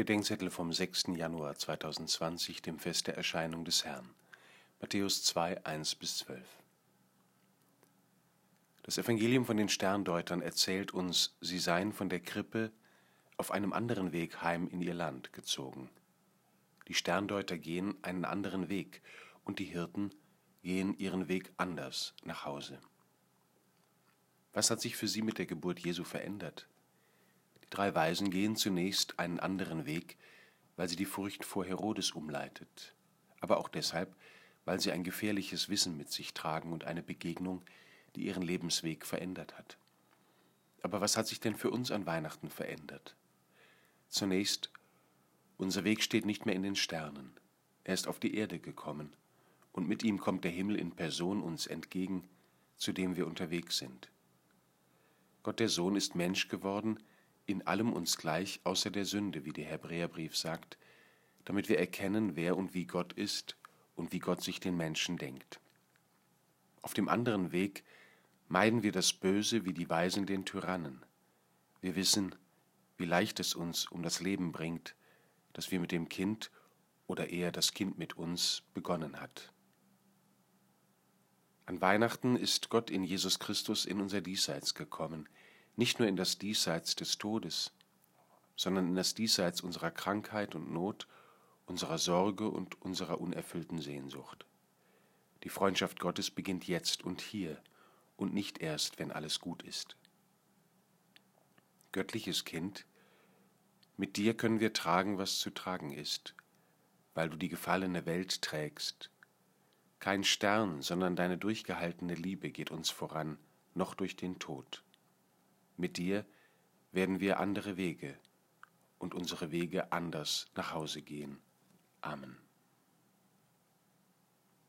Bedenkzettel vom 6. Januar 2020, dem Fest der Erscheinung des Herrn. Matthäus 2, 1 bis 12. Das Evangelium von den Sterndeutern erzählt uns, sie seien von der Krippe auf einem anderen Weg heim in ihr Land gezogen. Die Sterndeuter gehen einen anderen Weg und die Hirten gehen ihren Weg anders nach Hause. Was hat sich für sie mit der Geburt Jesu verändert? Drei Weisen gehen zunächst einen anderen Weg, weil sie die Furcht vor Herodes umleitet, aber auch deshalb, weil sie ein gefährliches Wissen mit sich tragen und eine Begegnung, die ihren Lebensweg verändert hat. Aber was hat sich denn für uns an Weihnachten verändert? Zunächst, unser Weg steht nicht mehr in den Sternen. Er ist auf die Erde gekommen, und mit ihm kommt der Himmel in Person uns entgegen, zu dem wir unterwegs sind. Gott der Sohn ist Mensch geworden, in allem uns gleich, außer der Sünde, wie der Hebräerbrief sagt, damit wir erkennen, wer und wie Gott ist und wie Gott sich den Menschen denkt. Auf dem anderen Weg meiden wir das Böse wie die Weisen den Tyrannen. Wir wissen, wie leicht es uns um das Leben bringt, das wir mit dem Kind oder eher das Kind mit uns begonnen hat. An Weihnachten ist Gott in Jesus Christus in unser Diesseits gekommen, nicht nur in das Diesseits des Todes, sondern in das Diesseits unserer Krankheit und Not, unserer Sorge und unserer unerfüllten Sehnsucht. Die Freundschaft Gottes beginnt jetzt und hier und nicht erst, wenn alles gut ist. Göttliches Kind, mit dir können wir tragen, was zu tragen ist, weil du die gefallene Welt trägst. Kein Stern, sondern deine durchgehaltene Liebe geht uns voran, noch durch den Tod. Mit dir werden wir andere Wege und unsere Wege anders nach Hause gehen. Amen.